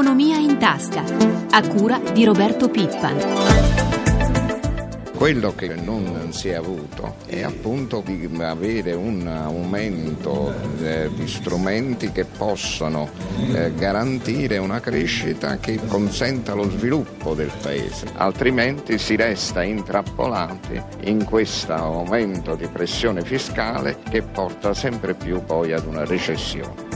Economia in tasca, a cura di Roberto Pippan. Quello che non si è avuto è appunto di avere un aumento eh, di strumenti che possano eh, garantire una crescita che consenta lo sviluppo del Paese, altrimenti si resta intrappolati in questo aumento di pressione fiscale che porta sempre più poi ad una recessione.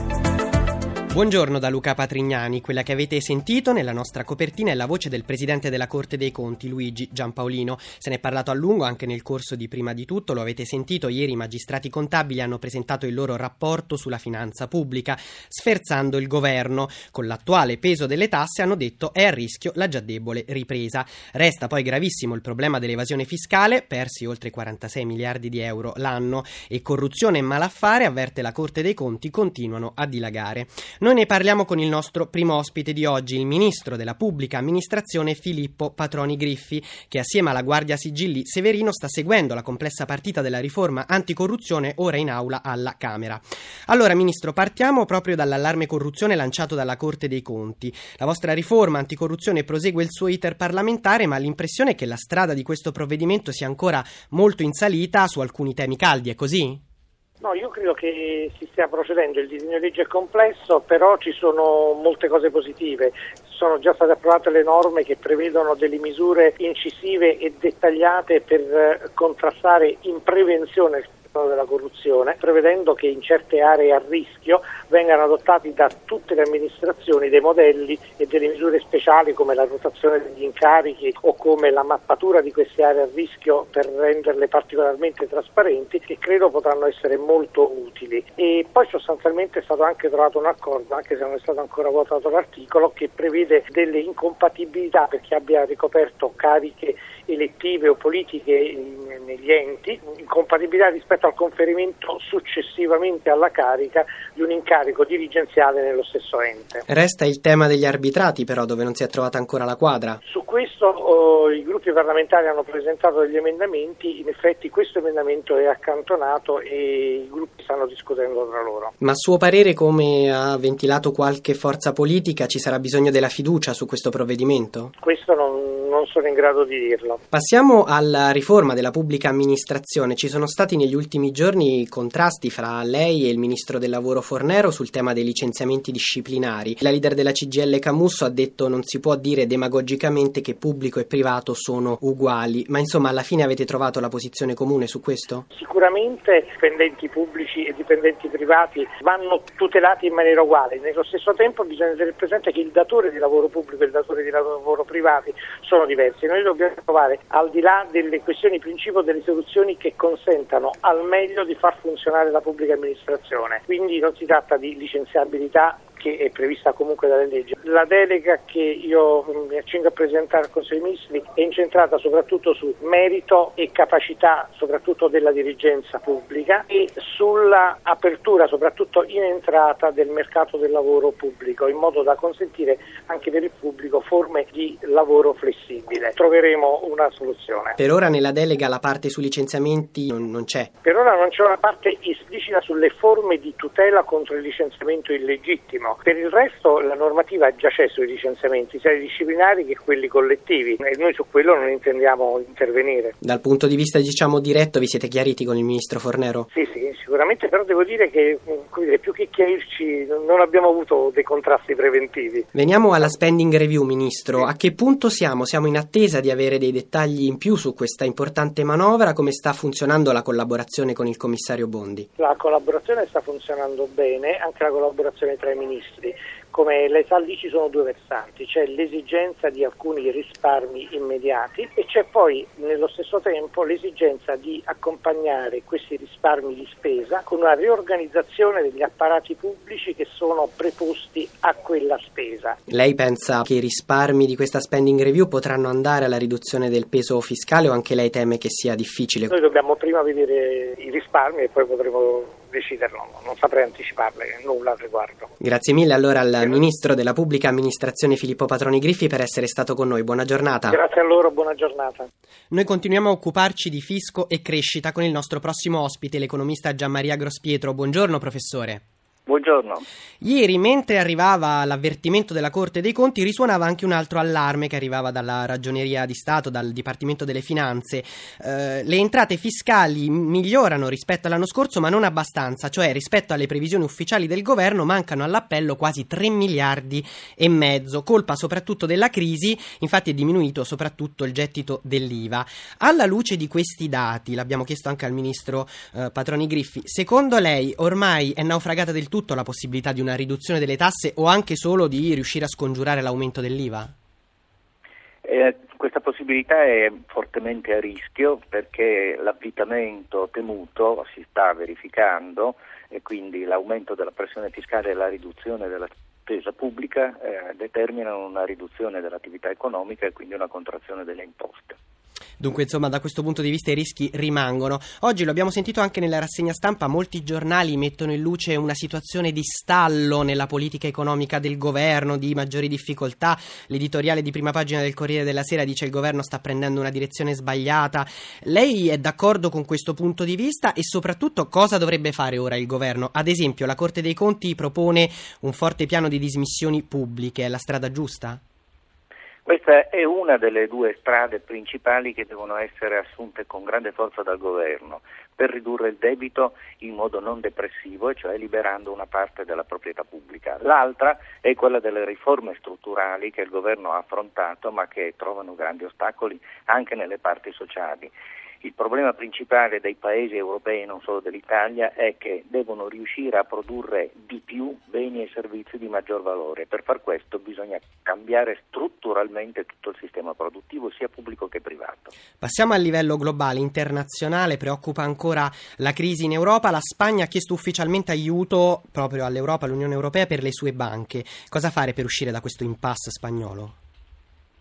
Buongiorno da Luca Patrignani, quella che avete sentito nella nostra copertina è la voce del presidente della Corte dei Conti, Luigi Giampaolino. Se ne è parlato a lungo anche nel corso di Prima di tutto, lo avete sentito, ieri i magistrati contabili hanno presentato il loro rapporto sulla finanza pubblica, sferzando il governo. Con l'attuale peso delle tasse hanno detto è a rischio la già debole ripresa. Resta poi gravissimo il problema dell'evasione fiscale, persi oltre 46 miliardi di euro l'anno, e corruzione e malaffare, avverte la Corte dei Conti, continuano a dilagare. Noi ne parliamo con il nostro primo ospite di oggi, il ministro della pubblica amministrazione Filippo Patroni Griffi, che assieme alla Guardia Sigilli Severino sta seguendo la complessa partita della riforma anticorruzione ora in aula alla Camera. Allora, ministro, partiamo proprio dall'allarme corruzione lanciato dalla Corte dei Conti. La vostra riforma anticorruzione prosegue il suo iter parlamentare, ma l'impressione è che la strada di questo provvedimento sia ancora molto in salita su alcuni temi caldi, è così? No, io credo che si stia procedendo, il disegno di legge è complesso, però ci sono molte cose positive. Sono già state approvate le norme che prevedono delle misure incisive e dettagliate per eh, contrastare in prevenzione della corruzione, prevedendo che in certe aree a rischio vengano adottati da tutte le amministrazioni dei modelli e delle misure speciali come la rotazione degli incarichi o come la mappatura di queste aree a rischio per renderle particolarmente trasparenti che credo potranno essere molto utili. E poi sostanzialmente è stato anche trovato un accordo, anche se non è stato ancora votato l'articolo, che prevede delle incompatibilità per chi abbia ricoperto cariche elettive o politiche negli enti, incompatibilità rispetto al conferimento successivamente alla carica di un incarico dirigenziale nello stesso ente. Resta il tema degli arbitrati però dove non si è trovata ancora la quadra. Su questo oh, i gruppi parlamentari hanno presentato degli emendamenti, in effetti questo emendamento è accantonato e i gruppi stanno discutendo tra loro. Ma a suo parere come ha ventilato qualche forza politica ci sarà bisogno della fiducia su questo provvedimento? Questo non, non sono in grado di dirlo. Passiamo alla riforma della pubblica amministrazione. Ci sono stati negli ultimi giorni contrasti fra lei e il ministro del lavoro Fornero sul tema dei licenziamenti disciplinari. La leader della CGL Camusso ha detto non si può dire demagogicamente che pubblico e privato sono uguali, ma insomma alla fine avete trovato la posizione comune su questo? Sicuramente dipendenti pubblici e dipendenti privati vanno tutelati in maniera uguale. Nello stesso tempo bisogna tenere presente che il datore di lavoro pubblico e il datore di lavoro privati sono diversi. Noi dobbiamo trovare, al di là delle questioni principio, delle soluzioni che consentano al meglio di far funzionare la pubblica amministrazione. Quindi non si tratta di licenziabilità che è prevista comunque dalle leggi. La delega che io mi accingo a presentare al Consiglio dei Ministri è incentrata soprattutto su merito e capacità soprattutto della dirigenza pubblica e sulla apertura soprattutto in entrata del mercato del lavoro pubblico in modo da consentire anche per il pubblico forme di lavoro flessibile. Troveremo una soluzione. Per ora nella delega la parte sui licenziamenti non, non c'è. Per ora non c'è una parte esplicita sulle forme di tutela contro il licenziamento illegittimo per il resto la normativa già c'è sui licenziamenti, sia disciplinari che quelli collettivi e noi su quello non intendiamo intervenire. Dal punto di vista diciamo diretto vi siete chiariti con il Ministro Fornero? Sì, sì, sicuramente, però devo dire che dire, più che chiarirci non abbiamo avuto dei contrasti preventivi. Veniamo alla spending review, Ministro. A che punto siamo? Siamo in attesa di avere dei dettagli in più su questa importante manovra? Come sta funzionando la collaborazione con il Commissario Bondi? La collaborazione sta funzionando bene, anche la collaborazione tra i ministri ministri. Come lei sa lì ci sono due versanti, c'è l'esigenza di alcuni risparmi immediati e c'è poi nello stesso tempo l'esigenza di accompagnare questi risparmi di spesa con una riorganizzazione degli apparati pubblici che sono preposti a quella spesa. Lei pensa che i risparmi di questa spending review potranno andare alla riduzione del peso fiscale o anche lei teme che sia difficile? Noi dobbiamo prima vedere i risparmi e poi potremo deciderlo, non saprei anticiparle nulla al riguardo. Grazie mille allora al Grazie. Ministro della Pubblica Amministrazione Filippo Patroni Griffi per essere stato con noi. Buona giornata. Grazie a loro, buona giornata. Noi continuiamo a occuparci di fisco e crescita con il nostro prossimo ospite, l'economista Gianmaria Grospietro. Buongiorno professore. Buongiorno. Ieri, mentre arrivava l'avvertimento della Corte dei Conti, risuonava anche un altro allarme che arrivava dalla Ragioneria di Stato, dal Dipartimento delle Finanze. Eh, le entrate fiscali migliorano rispetto all'anno scorso, ma non abbastanza, cioè rispetto alle previsioni ufficiali del governo mancano all'appello quasi 3 miliardi e mezzo, colpa soprattutto della crisi, infatti è diminuito soprattutto il gettito dell'IVA. Alla luce di questi dati, l'abbiamo chiesto anche al Ministro eh, Patroni Griffi, secondo lei ormai è naufragata del tutto la possibilità di una riduzione delle tasse o anche solo di riuscire a scongiurare l'aumento dell'IVA? Eh, questa possibilità è fortemente a rischio perché l'avvitamento temuto si sta verificando e quindi l'aumento della pressione fiscale e la riduzione della spesa pubblica eh, determinano una riduzione dell'attività economica e quindi una contrazione delle imposte. Dunque, insomma, da questo punto di vista i rischi rimangono. Oggi lo abbiamo sentito anche nella rassegna stampa, molti giornali mettono in luce una situazione di stallo nella politica economica del governo, di maggiori difficoltà. L'editoriale di prima pagina del Corriere della Sera dice che il governo sta prendendo una direzione sbagliata. Lei è d'accordo con questo punto di vista e soprattutto cosa dovrebbe fare ora il governo? Ad esempio, la Corte dei Conti propone un forte piano di dismissioni pubbliche, è la strada giusta? Questa è una delle due strade principali che devono essere assunte con grande forza dal governo per ridurre il debito in modo non depressivo, e cioè liberando una parte della proprietà pubblica. L'altra è quella delle riforme strutturali che il governo ha affrontato ma che trovano grandi ostacoli anche nelle parti sociali. Il problema principale dei paesi europei, non solo dell'Italia, è che devono riuscire a produrre di più beni e servizi di maggior valore. Per far questo bisogna cambiare strutturalmente tutto il sistema produttivo, sia pubblico che privato. Passiamo a livello globale, internazionale, preoccupa ancora la crisi in Europa. La Spagna ha chiesto ufficialmente aiuto proprio all'Europa, all'Unione Europea, per le sue banche. Cosa fare per uscire da questo impasse spagnolo?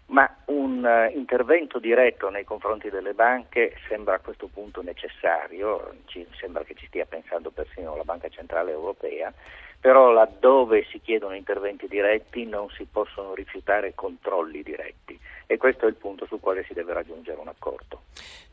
Ma un uh, intervento diretto nei confronti delle banche sembra a questo punto necessario, ci, sembra che ci stia pensando persino la Banca Centrale Europea, però laddove si chiedono interventi diretti non si possono rifiutare controlli diretti e questo è il punto sul quale si deve raggiungere un accordo.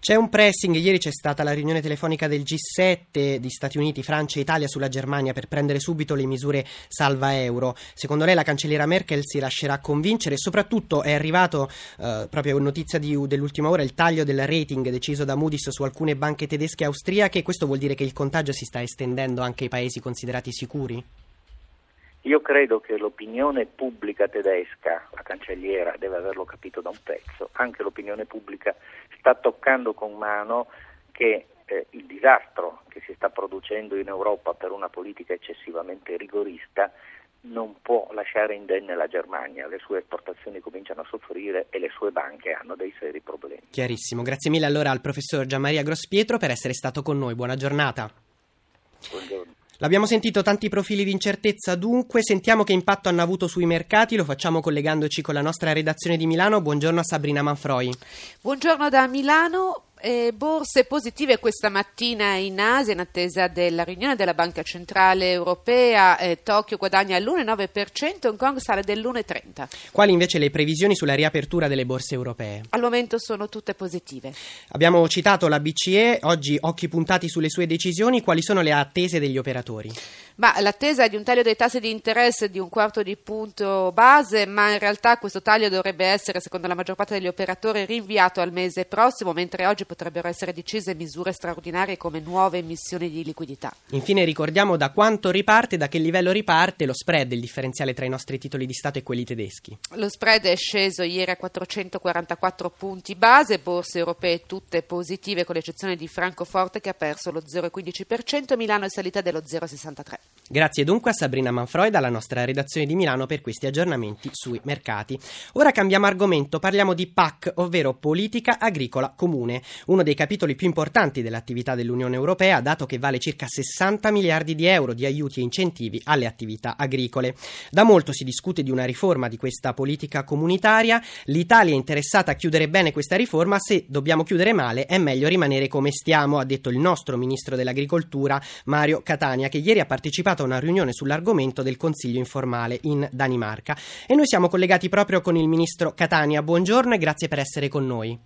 C'è un pressing, ieri c'è stata la riunione telefonica del G7 di Stati Uniti, Francia e Italia sulla Germania per prendere subito le misure salva euro. Secondo lei la cancelliera Merkel si lascerà convincere? Soprattutto è arrivato eh, proprio notizia di, dell'ultima ora il taglio del rating deciso da Moody's su alcune banche tedesche e austriache. Questo vuol dire che il contagio si sta estendendo anche ai paesi considerati sicuri? Io credo che l'opinione pubblica tedesca, la cancelliera deve averlo capito da un pezzo, anche l'opinione pubblica sta toccando con mano che eh, il disastro che si sta producendo in Europa per una politica eccessivamente rigorista non può lasciare indenne la Germania, le sue esportazioni cominciano a soffrire e le sue banche hanno dei seri problemi. Chiarissimo, grazie mille allora al professor Gianmaria Grospietro per essere stato con noi, buona giornata. Buongiorno. L'abbiamo sentito tanti profili di incertezza, dunque sentiamo che impatto hanno avuto sui mercati, lo facciamo collegandoci con la nostra redazione di Milano. Buongiorno a Sabrina Manfroi. Buongiorno da Milano. Eh, borse positive questa mattina in Asia in attesa della riunione della Banca Centrale Europea. Eh, Tokyo guadagna l'1,9%, Hong Kong sale dell'1,30%. Quali invece le previsioni sulla riapertura delle borse europee? Al momento sono tutte positive. Abbiamo citato la BCE, oggi occhi puntati sulle sue decisioni. Quali sono le attese degli operatori? Ma l'attesa è di un taglio dei tassi di interesse di un quarto di punto base, ma in realtà questo taglio dovrebbe essere, secondo la maggior parte degli operatori, rinviato al mese prossimo, mentre oggi potrebbero essere decise misure straordinarie come nuove emissioni di liquidità. Infine ricordiamo da quanto riparte, da che livello riparte lo spread, il differenziale tra i nostri titoli di Stato e quelli tedeschi. Lo spread è sceso ieri a 444 punti base, borse europee tutte positive con l'eccezione di Francoforte che ha perso lo 0,15%, Milano è salita dello 0,63%. Grazie dunque a Sabrina Manfroi dalla nostra redazione di Milano per questi aggiornamenti sui mercati. Ora cambiamo argomento, parliamo di PAC, ovvero Politica Agricola Comune, uno dei capitoli più importanti dell'attività dell'Unione Europea, dato che vale circa 60 miliardi di euro di aiuti e incentivi alle attività agricole. Da molto si discute di una riforma di questa politica comunitaria, l'Italia è interessata a chiudere bene questa riforma, se dobbiamo chiudere male è meglio rimanere come stiamo, ha detto il nostro ministro dell'Agricoltura Mario Catania, che ieri ha partecipato a una riunione sull'argomento del Consiglio informale in Danimarca. E noi siamo collegati proprio con il ministro Catania. Buongiorno e grazie per essere con noi.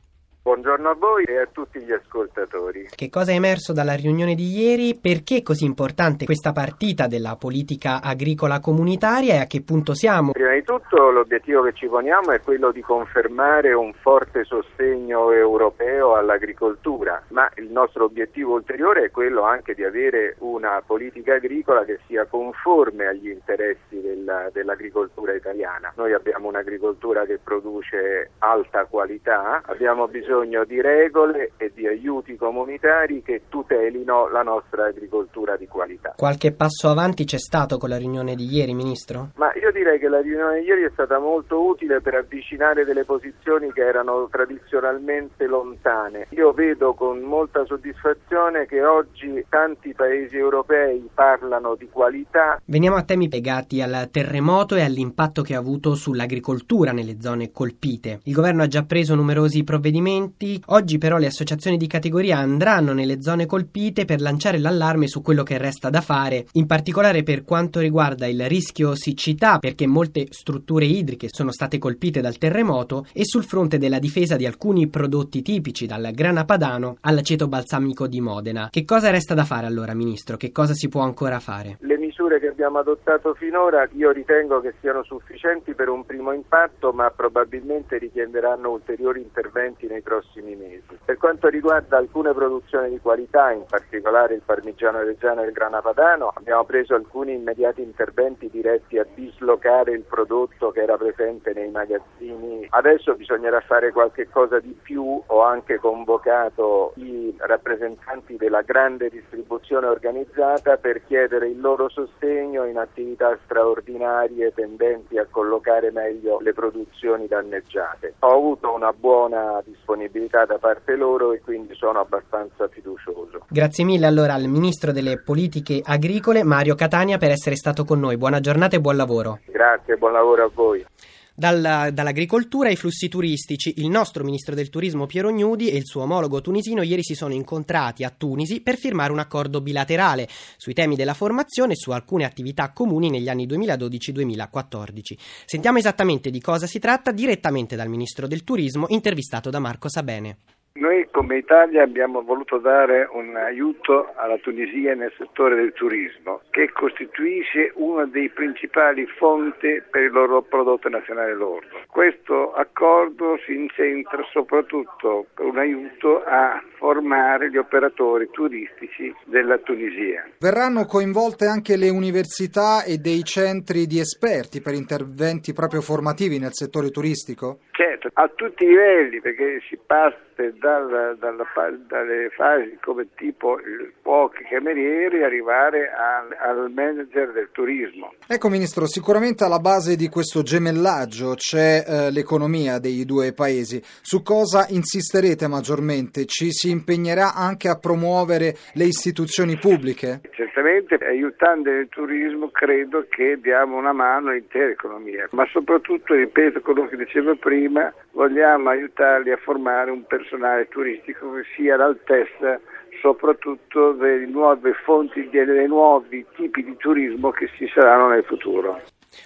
Buongiorno a voi e a tutti gli ascoltatori. Che cosa è emerso dalla riunione di ieri? Perché è così importante questa partita della politica agricola comunitaria e a che punto siamo? Prima di tutto l'obiettivo che ci poniamo è quello di confermare un forte sostegno europeo all'agricoltura, ma il nostro obiettivo ulteriore è quello anche di avere una politica agricola che sia conforme agli interessi della, dell'agricoltura italiana. Noi abbiamo un'agricoltura che produce alta qualità, abbiamo bisogno bisogno di regole e di aiuti comunitari che tutelino la nostra agricoltura di qualità. Qualche passo avanti c'è stato con la riunione di ieri, Ministro? Ma io direi che la riunione di ieri è stata molto utile per avvicinare delle posizioni che erano tradizionalmente lontane. Io vedo con molta soddisfazione che oggi tanti paesi europei parlano di qualità. Veniamo a temi legati al terremoto e all'impatto che ha avuto sull'agricoltura nelle zone colpite. Il governo ha già preso numerosi provvedimenti interventi. Oggi però le associazioni di categoria andranno nelle zone colpite per lanciare l'allarme su quello che resta da fare, in particolare per quanto riguarda il rischio siccità, perché molte strutture idriche sono state colpite dal terremoto, e sul fronte della difesa di alcuni prodotti tipici, dal grana padano all'aceto balsamico di Modena. Che cosa resta da fare allora, Ministro? Che cosa si può ancora fare? Le misure che abbiamo adottato finora io ritengo che siano sufficienti per un primo impatto, ma probabilmente richiederanno ulteriori interventi nei prossimi mesi. Per quanto riguarda alcune produzioni di qualità, in particolare il parmigiano reggiano e il grana padano, abbiamo preso alcuni immediati interventi diretti a dislocare il prodotto che era presente nei magazzini. Adesso bisognerà fare qualche cosa di più, ho anche convocato i rappresentanti della grande distribuzione organizzata per chiedere il loro sostegno in attività straordinarie tendenti a collocare meglio le produzioni danneggiate. Ho avuto una buona disponibilità da parte loro e quindi sono abbastanza fiducioso. Grazie mille allora al Ministro delle Politiche Agricole Mario Catania per essere stato con noi. Buona giornata e buon lavoro. Grazie, buon lavoro a voi. Dalla, dall'agricoltura ai flussi turistici, il nostro ministro del turismo Piero Gnudi e il suo omologo tunisino ieri si sono incontrati a Tunisi per firmare un accordo bilaterale sui temi della formazione e su alcune attività comuni negli anni 2012-2014. Sentiamo esattamente di cosa si tratta direttamente dal ministro del turismo intervistato da Marco Sabene. Noi come Italia abbiamo voluto dare un aiuto alla Tunisia nel settore del turismo, che costituisce una dei principali fonti per il loro prodotto nazionale lordo. Questo accordo si incentra soprattutto per un aiuto a formare gli operatori turistici della Tunisia. Verranno coinvolte anche le università e dei centri di esperti per interventi proprio formativi nel settore turistico? Certo, a tutti i livelli, perché si passa dal, dalla, dalle fasi come tipo il cuochi camerieri arrivare al, al, manager del turismo. Ecco Ministro, sicuramente alla base di questo gemellaggio c'è eh, l'economia dei due paesi. Su cosa insisterete maggiormente? Ci si impegnerà anche a promuovere le istituzioni pubbliche? Certamente aiutando il turismo credo che diamo una mano all'intera economia, ma soprattutto, ripeto quello che dicevo prima, vogliamo aiutarli a formare un personale turistico che sia all'altezza soprattutto delle nuove fonti, dei nuovi tipi di turismo che ci saranno nel futuro.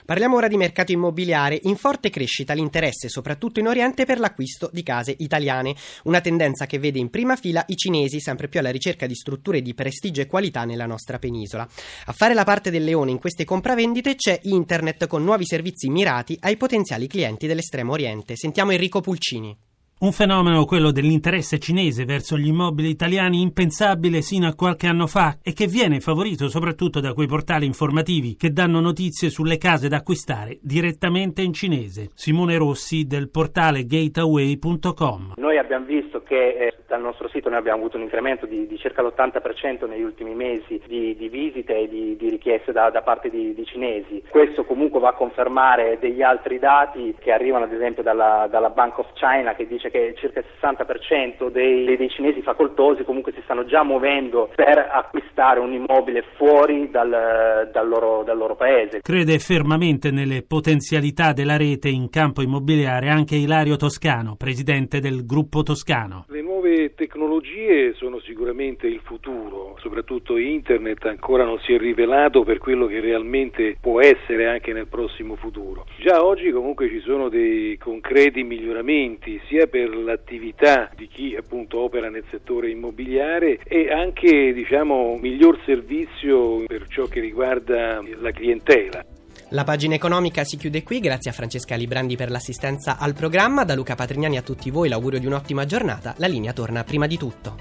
Parliamo ora di mercato immobiliare. In forte crescita l'interesse, soprattutto in Oriente, per l'acquisto di case italiane. Una tendenza che vede in prima fila i cinesi, sempre più alla ricerca di strutture di prestigio e qualità nella nostra penisola. A fare la parte del leone in queste compravendite c'è Internet con nuovi servizi mirati ai potenziali clienti dell'estremo Oriente. Sentiamo Enrico Pulcini. Un fenomeno, quello dell'interesse cinese verso gli immobili italiani, impensabile sino a qualche anno fa e che viene favorito soprattutto da quei portali informativi che danno notizie sulle case da acquistare direttamente in cinese. Simone Rossi del portale gateaway.com. Noi abbiamo visto che eh, dal nostro sito noi abbiamo avuto un incremento di, di circa l'80% negli ultimi mesi di, di visite e di, di richieste da, da parte di, cinesi. Questo comunque va a confermare degli altri dati che arrivano ad esempio dalla, dalla Bank of China che dice che circa il 60% dei, dei, cinesi facoltosi comunque si stanno già muovendo per acquistare un immobile fuori dal, dal, loro, dal loro paese. Crede fermamente nelle potenzialità della rete in campo immobiliare anche Ilario Toscano, presidente del gruppo Toscano. Tecnologie sono sicuramente il futuro, soprattutto internet ancora non si è rivelato per quello che realmente può essere anche nel prossimo futuro. Già oggi comunque ci sono dei concreti miglioramenti sia per l'attività di chi appunto opera nel settore immobiliare e anche diciamo miglior servizio per ciò che riguarda la clientela. La pagina economica si chiude qui, grazie a Francesca Librandi per l'assistenza al programma, da Luca Patrignani a tutti voi l'augurio di un'ottima giornata, la linea torna prima di tutto.